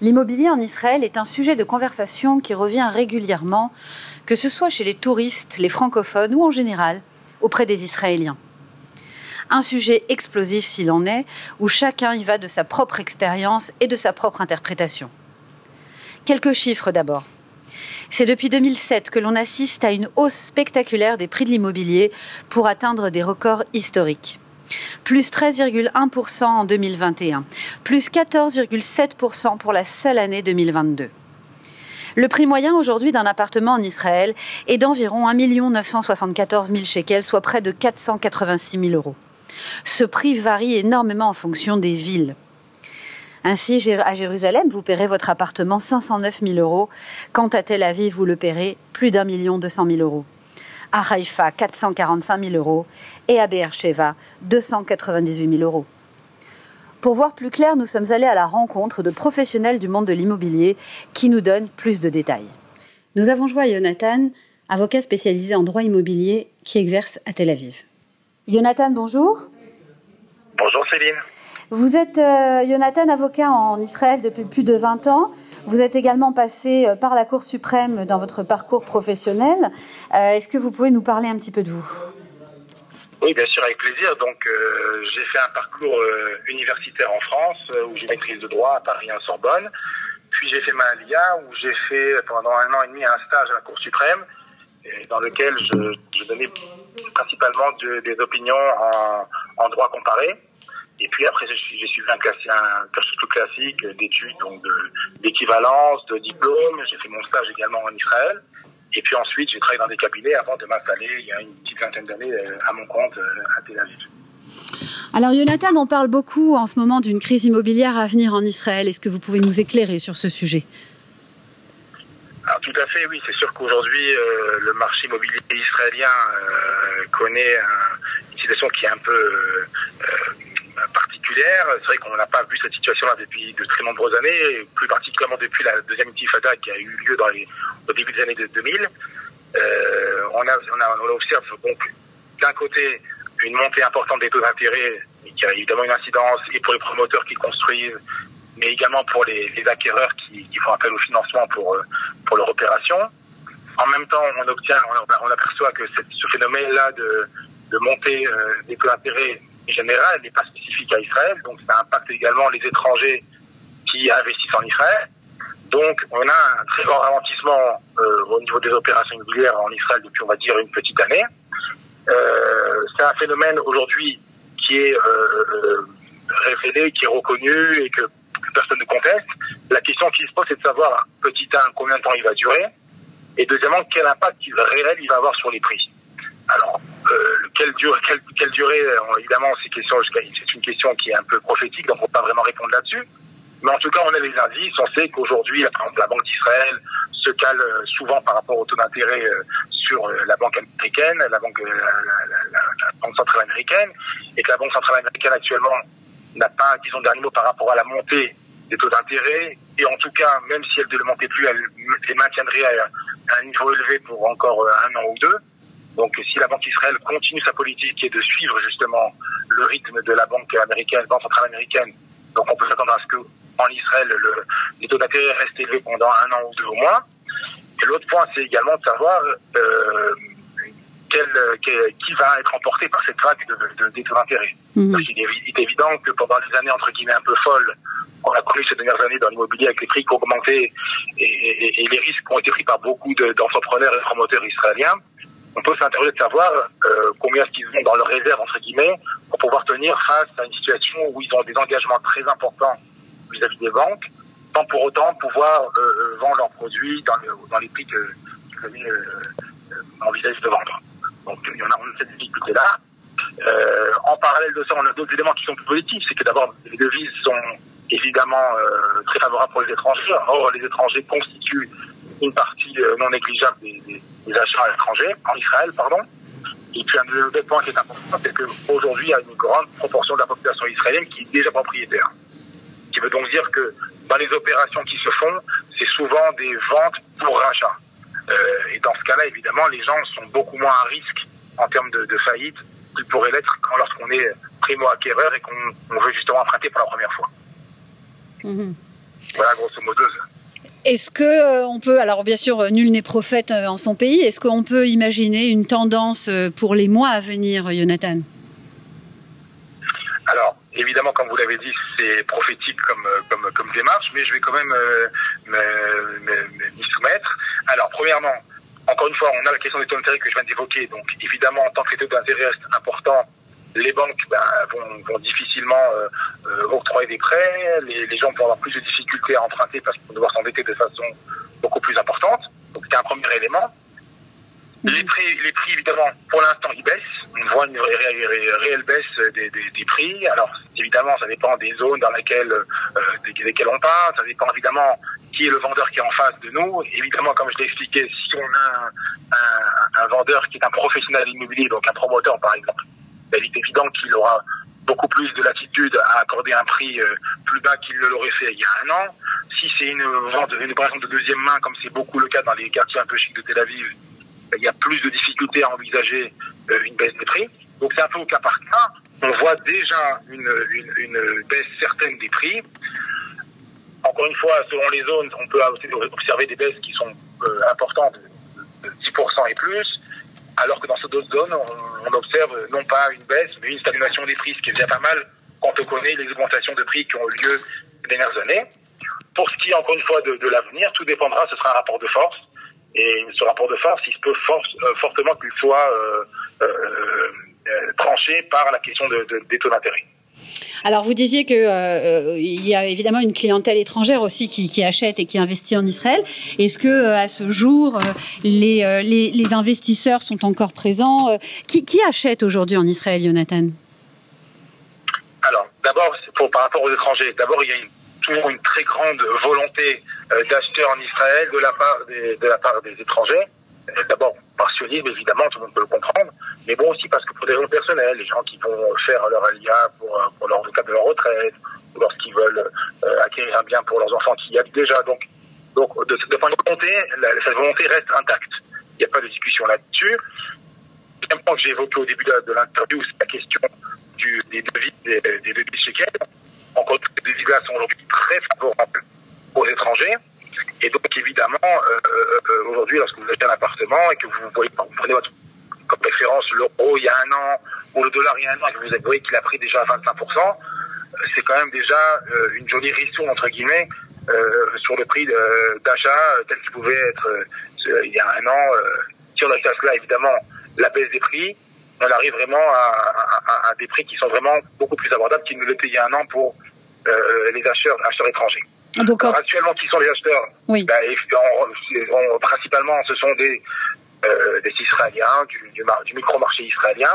L'immobilier en Israël est un sujet de conversation qui revient régulièrement, que ce soit chez les touristes, les francophones ou en général auprès des Israéliens. Un sujet explosif s'il en est, où chacun y va de sa propre expérience et de sa propre interprétation. Quelques chiffres d'abord. C'est depuis 2007 que l'on assiste à une hausse spectaculaire des prix de l'immobilier pour atteindre des records historiques plus 13,1% en 2021, plus 14,7% pour la seule année 2022. Le prix moyen aujourd'hui d'un appartement en Israël est d'environ 1 974 000 shekels, soit près de 486 000 euros. Ce prix varie énormément en fonction des villes. Ainsi, à Jérusalem, vous paierez votre appartement 509 000 euros, quant à Tel Aviv, vous le paierez plus d'un million 200 000 euros à Haïfa 445 000 euros et à Beersheba 298 000 euros. Pour voir plus clair, nous sommes allés à la rencontre de professionnels du monde de l'immobilier qui nous donnent plus de détails. Nous avons joint Jonathan, avocat spécialisé en droit immobilier qui exerce à Tel Aviv. Jonathan, bonjour. Bonjour Céline. Vous êtes euh, Jonathan, avocat en Israël depuis plus de 20 ans. Vous êtes également passé euh, par la Cour suprême dans votre parcours professionnel. Euh, est-ce que vous pouvez nous parler un petit peu de vous? Oui, bien sûr, avec plaisir. Donc, j'ai fait un parcours universitaire en France où j'ai maîtrise de droit à Paris en Sorbonne. Puis j'ai fait ma LIA où j'ai fait pendant un an et demi un stage à la Cour suprême dans lequel je, donnais principalement des opinions en droit comparé. Et puis après, j'ai suivi un, un cursus classique d'études, donc d'équivalence, de, diplôme. J'ai fait mon stage également en Israël. Et puis ensuite, j'ai travaillé dans des cabinets avant de m'installer il y a une petite vingtaine d'années euh, à mon compte euh, à Tel Aviv. Alors Jonathan, on parle beaucoup en ce moment d'une crise immobilière à venir en Israël. Est-ce que vous pouvez nous éclairer sur ce sujet? Alors, tout à fait, oui. C'est sûr qu'aujourd'hui, euh, le marché immobilier israélien connaît une situation qui est un peu c'est vrai qu'on n'a pas vu cette situation-là depuis de très nombreuses années, plus particulièrement depuis la deuxième intifada qui a eu lieu au début des années 2000. Euh, on, observe donc d'un côté une montée importante des taux d'intérêt, qui a évidemment une incidence et pour les promoteurs qui construisent, mais également pour les, acquéreurs qui, font appel au financement pour, euh, pour leur opération. En même temps, on obtient, on, aperçoit que ce phénomène-là de, de montée euh, des taux d'intérêt général, n'est pas spécifique à Israël, donc ça impacte également les étrangers qui investissent en Israël. Donc on a un très grand ralentissement euh, au niveau des opérations immobilières en Israël depuis, on va dire, une petite année. Euh, c'est un phénomène aujourd'hui qui est euh, révélé, qui est reconnu et que personne ne conteste. La question qui se pose, c'est de savoir, petit un, combien de temps il va durer, et deuxièmement, quel impact réel il va avoir sur les prix? Alors, quelle, durée, quelle, durée euh, Évidemment, c'est une question qui est un peu prophétique, donc on ne peut pas vraiment répondre là-dessus. Mais en tout cas, on a les indices. On sait qu'aujourd'hui, par exemple, la Banque d'Israël se cale euh, souvent par rapport au taux d'intérêt sur la Banque américaine, la Banque, la, Banque centrale américaine, et que la Banque centrale américaine actuellement n'a pas, disons, dernier mot par rapport à la montée des taux d'intérêt. Et en tout cas, même si elle ne le montait plus, elle les maintiendrait à un niveau élevé pour encore un an ou deux. Donc si la Banque Israël continue sa politique et de suivre justement le rythme de la Banque américaine, Banque centrale américaine, donc on peut s'attendre à ce que en Israël, le, les taux d'intérêt restent élevés pendant un an ou deux au moins. Et l'autre point, c'est également de savoir euh, quel, qui va être emporté par cette vague de, des taux d'intérêt. Mhm. Parce qu'il est, évident que pendant les années entre guillemets un peu folles qu'on a connues ces dernières années dans l'immobilier avec les prix qui ont augmenté et, et, les risques qui ont été pris par beaucoup d'entrepreneurs et promoteurs israéliens, on peut s'interroger de savoir euh, combien est-ce qu'ils ont dans leur réserve, entre guillemets, pour pouvoir tenir face à une situation où ils ont des engagements très importants vis-à-vis des banques, sans pour autant pouvoir euh, euh, vendre leurs produits dans, les prix qu'ils avaient envisagé de vendre. Donc il y en a, on a cette difficulté-là. en parallèle de ça, on a d'autres éléments qui sont plus positifs. C'est que d'abord, les devises sont évidemment très favorables pour les étrangers. Or, les étrangers constituent une partie non négligeable des les achats à l'étranger, en Israël, pardon. Et puis un deuxième point qui est important, c'est qu'aujourd'hui, il y a une grande proportion de la population israélienne qui est déjà propriétaire. Ce qui veut donc dire que dans les opérations qui se font, c'est souvent des ventes pour rachat. Euh, et dans ce cas-là, évidemment, les gens sont beaucoup moins à risque en termes de, faillite qu'ils pourraient l'être lorsqu'on est primo-acquéreur et qu'on veut justement emprunter pour la première fois. Mhm. Voilà, grosso modo. Est-ce que on peut, alors bien sûr, nul n'est prophète en son pays, est-ce qu'on peut imaginer une tendance pour les mois à venir, Jonathan? Alors, évidemment, comme vous l'avez dit, c'est prophétique comme, comme, comme démarche, mais je vais quand même m'y soumettre. Alors, premièrement, encore une fois, on a la question des taux d'intérêt que je viens d'évoquer. Donc, évidemment, en tant que les taux d'intérêt restent importants, les banques ben, vont, difficilement euh, euh, octroyer des prêts. Les, gens vont avoir plus de difficultés à emprunter parce qu'ils vont devoir s'endetter de façon beaucoup plus importante. Donc, c'est un premier élément. Les prix, les prix, évidemment, pour l'instant, ils baissent. On voit une réelle baisse des, prix. Alors, évidemment, ça dépend des zones dans lesquelles, euh, desquelles on parle. Ça dépend évidemment qui est le vendeur qui est en face de nous. Évidemment, comme je l'ai expliqué, si on a un, vendeur qui est un professionnel immobilier, donc un promoteur par exemple, il est évident qu'il aura beaucoup plus de latitude à accorder un prix euh, plus bas qu'il ne l'aurait fait il y a un an. Si c'est une vente, une opération de deuxième main, comme c'est beaucoup le cas dans les quartiers un peu chics de Tel Aviv, il y a plus de difficultés à envisager euh, une baisse des prix. Donc c'est un peu au cas par cas. On voit déjà une, une, baisse certaine des prix. Encore une fois, selon les zones, on peut observer des baisses qui sont euh, importantes, de 10% et plus, alors que dans d'autres zones, on, observe non pas une baisse, mais une stagnation des prix, ce qui est déjà pas mal quand on connaît les augmentations de prix qui ont eu lieu ces dernières années. Pour ce qui est encore une fois de, l'avenir, tout dépendra, ce sera un rapport de force. Et ce rapport de force, il se peut euh, fortement qu'il soit euh, tranché par la question de, des taux d'intérêt. Alors vous disiez que euh, il y a évidemment une clientèle étrangère aussi qui, achète et qui investit en Israël. Est-ce que euh, à ce jour euh, les, investisseurs sont encore présents qui, qui achète aujourd'hui en Israël, Jonathan? Alors d'abord par rapport aux étrangers, d'abord il y a toujours une très grande volonté d'acheter en Israël de la part des étrangers. D'abord par sionisme, évidemment, tout le monde peut le comprendre, mais bon aussi parce que pour des raisons personnelles, les gens qui vont faire leur alia pour, pour leur, cas de leur retraite, ou lorsqu'ils veulent euh, acquérir un bien pour leurs enfants qui y habitent déjà. Donc, donc de, de point volonté, cette volonté reste intacte. Il n'y a pas de discussion là-dessus. Le point que j'ai évoqué au début de, l'interview, c'est la question du, des devis des, des devis chez Encore les devis-là sont aujourd'hui très favorables aux étrangers. Et donc, évidemment, euh, euh, euh, aujourd'hui, lorsque vous achetez un appartement et que vous, voyez, vous prenez votre, comme référence l'euro il y a un an ou le dollar il y a un an et que vous voyez qu'il a pris déjà 25%, c'est quand même déjà une jolie ristourne, entre guillemets, sur le prix d'achat tel qu'il pouvait être il y a un an. si on ajoute à cela, évidemment, la baisse des prix, on arrive vraiment à, à, des prix qui sont vraiment beaucoup plus abordables qu'ils ne l'étaient il y a un an pour les acheteurs, acheteurs étrangers. Donc, actuellement, qui sont les acheteurs oui. Ben, principalement, ce sont des, euh, des Israéliens, du, du, du micro-marché israélien.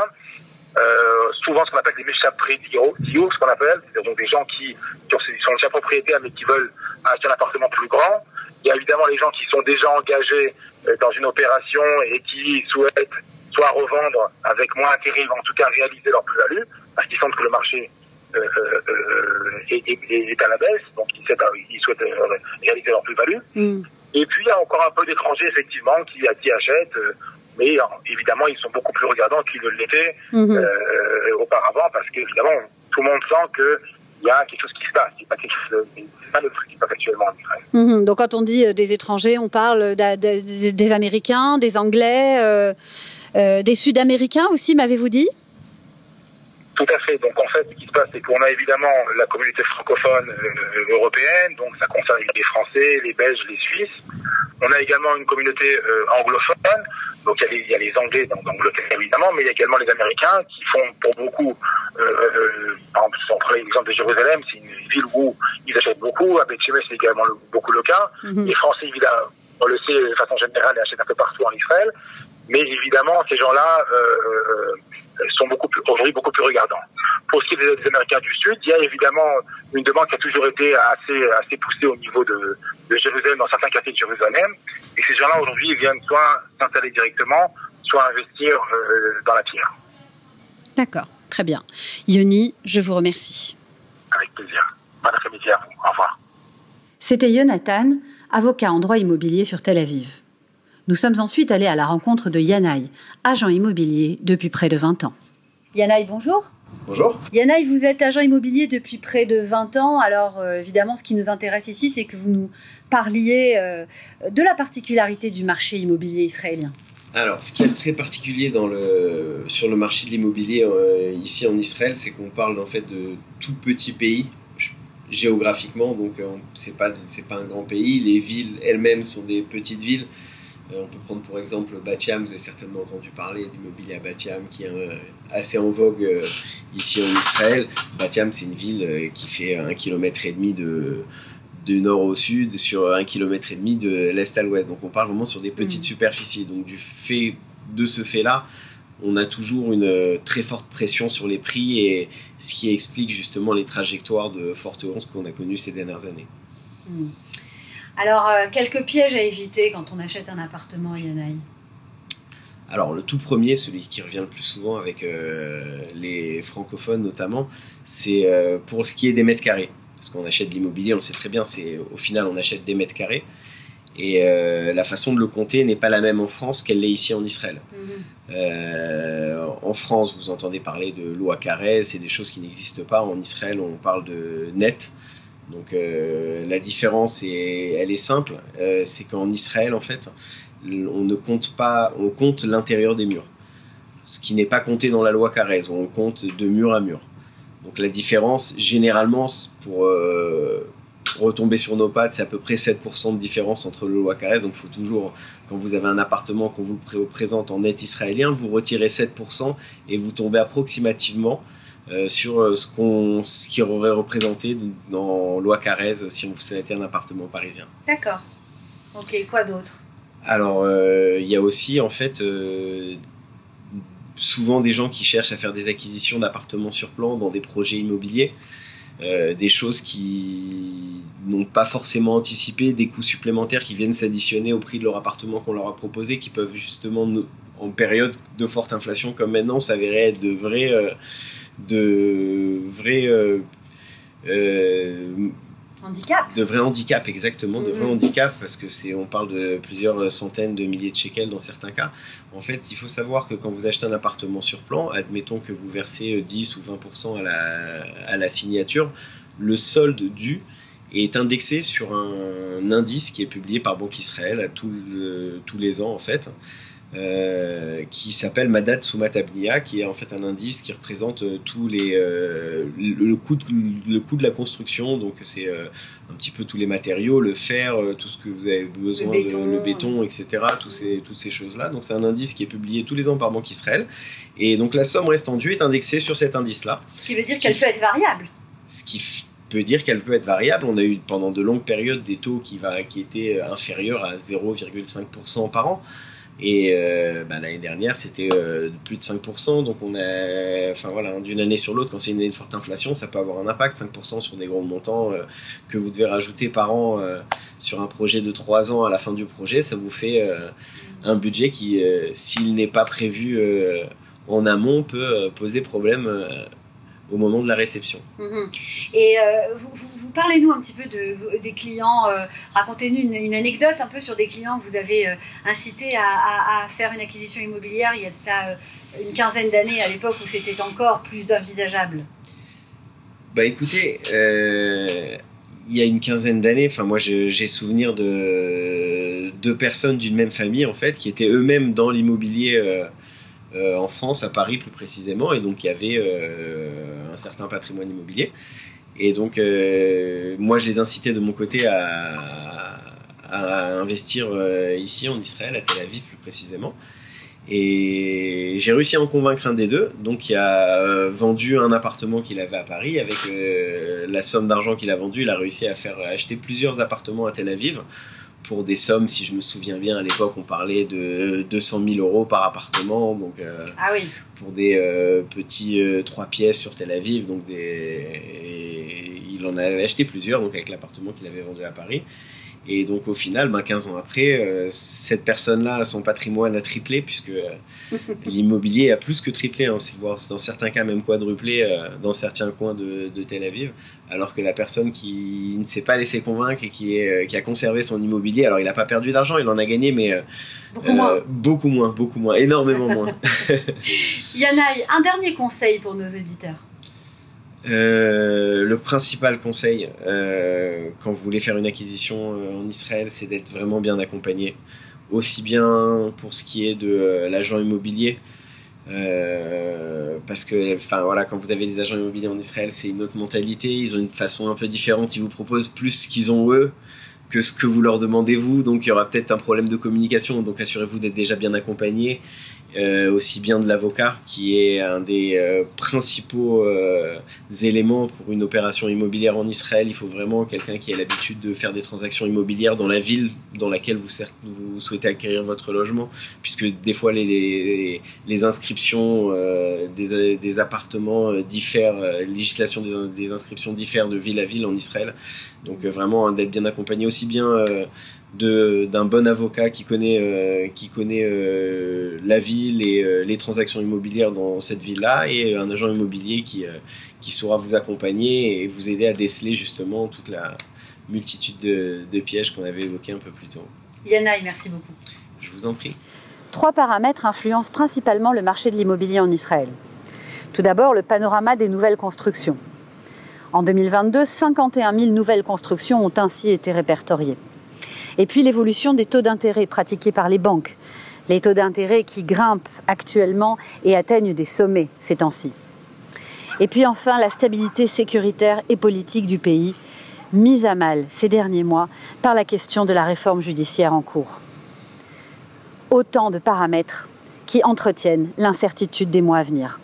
Euh, souvent ce qu'on appelle des méchappés d'IO, ce qu'on appelle, donc des gens qui, qui sont déjà propriétaires mais qui veulent acheter un appartement plus grand. Il y a évidemment les gens qui sont déjà engagés euh, dans une opération et qui souhaitent soit revendre avec moins intérêt, en tout cas réaliser leur plus-value, parce qu'ils sentent que le marché euh, euh, est, à la baisse, donc ils souhaitent, ils souhaitent réaliser leur plus-value. Mm. Et puis il y a encore un peu d'étrangers effectivement qui, qui achètent, mais évidemment ils sont beaucoup plus regardants qu'ils ne l'étaient mm-hmm. auparavant, parce qu'évidemment tout le monde sent que il y a quelque chose qui se passe. C'est pas pas le truc qui se passe actuellement en Israël. Mm-hmm. Donc quand on dit des étrangers, on parle des Américains, des Anglais, des Sud-Américains aussi, m'avez-vous dit? Tout à fait. Donc en fait, ce qui se passe, c'est qu'on a évidemment la communauté francophone euh, européenne, donc ça concerne les Français, les Belges, les Suisses. On a également une communauté euh, anglophone, donc il y, a les, il y, a les, Anglais dans l'Angleterre évidemment, mais il y a également les Américains qui font pour beaucoup, euh, euh par exemple, si on prend l'exemple de Jérusalem, c'est une ville où ils achètent beaucoup, à Beth c'est également beaucoup le cas. Mm-hmm. Les Français, évidemment, on le sait de façon générale, ils achètent un peu partout en Israël, mais évidemment, ces gens-là sont beaucoup plus, aujourd'hui beaucoup plus regardants. Pour ce qui est des, Américains du Sud, il y a évidemment une demande qui a toujours été assez, assez poussée au niveau de, de Jérusalem, dans certains quartiers de Jérusalem. Et ces gens-là, aujourd'hui, ils viennent soit s'installer directement, soit investir euh, dans la pierre. D'accord, très bien. Yoni, je vous remercie. Avec plaisir. Bon après-midi à vous. Au revoir. C'était Jonathan, avocat en droit immobilier sur Tel Aviv. Nous sommes ensuite allés à la rencontre de Yanaï, agent immobilier depuis près de 20 ans. Yanaï, bonjour. Bonjour. Yanaï, vous êtes agent immobilier depuis près de 20 ans. Alors euh, évidemment, ce qui nous intéresse ici, c'est que vous nous parliez euh, de la particularité du marché immobilier israélien. Alors, ce qui est très particulier dans le, sur le marché de l'immobilier euh, ici en Israël, c'est qu'on parle en fait de tout petit pays géographiquement, donc c'est pas pas un grand pays. Les villes elles-mêmes sont des petites villes. On peut prendre pour exemple Batiam, vous avez certainement entendu parler d'immobilier à Batiam qui est assez en vogue ici en Israël. Batiam, c'est une ville euh, qui fait un kilomètre et demi de, de nord au sud sur un kilomètre et demi de l'est à l'ouest. Donc on parle vraiment sur des petites mm. superficies. Donc du fait de ce fait-là, on a toujours une euh, très forte pression sur les prix et ce qui explique justement les trajectoires de forte hausse qu'on a connues ces dernières années. Mm. Alors, euh, quelques pièges à éviter quand on achète un appartement à Yanaï alors le tout premier, celui qui revient le plus souvent avec euh, les francophones notamment, c'est euh, pour ce qui est des mètres carrés. Parce qu'on achète de l'immobilier, on le sait très bien, c'est au final on achète des mètres carrés. Et euh, la façon de le compter n'est pas la même en France qu'elle l'est ici en Israël. Mhm. en France, vous entendez parler de loi carré, c'est des choses qui n'existent pas. En Israël, on parle de net. Donc la différence, elle est simple. c'est qu'en Israël, en fait, on ne compte pas, on compte l'intérieur des murs. Ce qui n'est pas compté dans la loi Carrez, on compte de mur à mur. Donc la différence, généralement, pour euh, retomber sur nos pattes, c'est à peu près 7% de différence entre le loi Carrez. Donc il faut toujours, quand vous avez un appartement qu'on vous présente en net israélien, vous retirez 7% et vous tombez approximativement euh, sur euh, ce, qu'on, ce qui aurait représenté dans loi Carrez si on était un appartement parisien. D'accord. Ok, quoi d'autre? Alors, euh, il y a aussi, en fait, euh, souvent des gens qui cherchent à faire des acquisitions d'appartements sur plan dans des projets immobiliers, euh, des choses qui n'ont pas forcément anticipé, des coûts supplémentaires qui viennent s'additionner au prix de leur appartement qu'on leur a proposé, qui peuvent justement, en période de forte inflation comme maintenant, s'avérer être de vrais... de vrais Handicap. De vrais handicaps, exactement, de vrais mhm. handicaps, parce que c'est, on parle de plusieurs centaines de milliers de shekels dans certains cas. En fait, il faut savoir que quand vous achetez un appartement sur plan, admettons que vous versez 10 ou 20% à la, à la signature, le solde dû est indexé sur un indice qui est publié par Banque Israël à tous les ans en fait. Euh, qui s'appelle Madat Sumat Abnia, qui est en fait un indice qui représente euh, tous les, euh, le, coût de, le coût de la construction. Donc c'est un petit peu tous les matériaux, le fer, tout ce que vous avez besoin, le béton, le béton etc. Tous ces, toutes ces choses-là. Donc c'est un indice qui est publié tous les ans par Banque Israël. Et donc la somme restante due est indexée sur cet indice-là. Ce qui veut dire qu'elle peut être variable. Ce qui peut dire qu'elle peut être variable. On a eu pendant de longues périodes des taux qui, va, qui étaient inférieurs à 0,5% par an. Et euh, bah, l'année dernière, c'était euh, plus de 5%. Donc, on a, enfin voilà, d'une année sur l'autre, quand c'est une année de forte inflation, ça peut avoir un impact. 5% sur des grands montants euh, que vous devez rajouter par an sur un projet de 3 ans à la fin du projet, ça vous fait un budget qui, s'il n'est pas prévu en amont, peut poser problème au moment de la réception. Mhm. Et euh, vous, parlez-nous un petit peu de, des clients, euh, racontez-nous une, anecdote un peu sur des clients que vous avez euh, incités à, faire une acquisition immobilière il y a ça une quinzaine d'années à l'époque où c'était encore plus envisageable. Bah écoutez, il y a une quinzaine d'années, enfin moi j'ai souvenir de deux personnes d'une même famille en fait qui étaient eux-mêmes dans l'immobilier euh, en France, à Paris plus précisément, et donc il y avait euh, un certain patrimoine immobilier. Et donc, euh, moi, je les incitais de mon côté à, investir ici en Israël, à Tel Aviv plus précisément. Et j'ai réussi à en convaincre un des deux, donc il a vendu un appartement qu'il avait à Paris. Avec la somme d'argent qu'il a vendu, il a réussi à faire acheter plusieurs appartements à Tel Aviv pour des sommes, si je me souviens bien, à l'époque, on parlait de 200 000 euros par appartement. Donc, euh, ah oui. Pour des euh, petits euh, trois pièces sur Tel Aviv. Donc des... il en avait acheté plusieurs donc avec l'appartement qu'il avait vendu à Paris. Et donc au final, ben, 15 ans après, cette personne-là, son patrimoine a triplé puisque l'immobilier a plus que triplé, hein, voire dans certains cas même quadruplé dans certains coins de, de Tel Aviv alors que la personne qui ne s'est pas laissé convaincre et qui, est, euh, qui a conservé son immobilier, alors il n'a pas perdu d'argent, il en a gagné, mais euh, beaucoup, moins. Euh, beaucoup moins, beaucoup moins, énormément moins. Yanaï, un dernier conseil pour nos éditeurs le principal conseil quand vous voulez faire une acquisition en Israël, c'est d'être vraiment bien accompagné, aussi bien pour ce qui est de l'agent immobilier, euh, parce que, enfin voilà, quand vous avez les agents immobiliers en Israël, c'est une autre mentalité. Ils ont une façon un peu différente. Ils vous proposent plus ce qu'ils ont eux que ce que vous leur demandez vous. Donc il y aura peut-être un problème de communication. Donc assurez-vous d'être déjà bien accompagné euh, aussi bien de l'avocat, qui est un des euh, principaux euh, éléments pour une opération immobilière en Israël. Il faut vraiment quelqu'un qui ait l'habitude de faire des transactions immobilières dans la ville dans laquelle vous, souhaitez acquérir votre logement, puisque des fois les, inscriptions des, appartements diffèrent, la législation des, des, inscriptions diffèrent de ville à ville en Israël. Donc vraiment d'être bien accompagné aussi bien d'un bon avocat qui connaît, euh, qui connaît euh, la ville et euh, les transactions immobilières dans cette ville-là, et un agent immobilier qui, qui saura vous accompagner et vous aider à déceler justement toute la multitude de, pièges qu'on avait évoqués un peu plus tôt. Yanaï, merci beaucoup. Je vous en prie. Trois paramètres influencent principalement le marché de l'immobilier en Israël. Tout d'abord, le panorama des nouvelles constructions. En 2022, 51 000 nouvelles constructions ont ainsi été répertoriées. Et puis l'évolution des taux d'intérêt pratiqués par les banques. Les taux d'intérêt qui grimpent actuellement et atteignent des sommets ces temps-ci. Et puis enfin la stabilité sécuritaire et politique du pays, mise à mal ces derniers mois par la question de la réforme judiciaire en cours. Autant de paramètres qui entretiennent l'incertitude des mois à venir.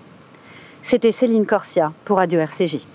C'était Céline Corsia pour Radio RCJ.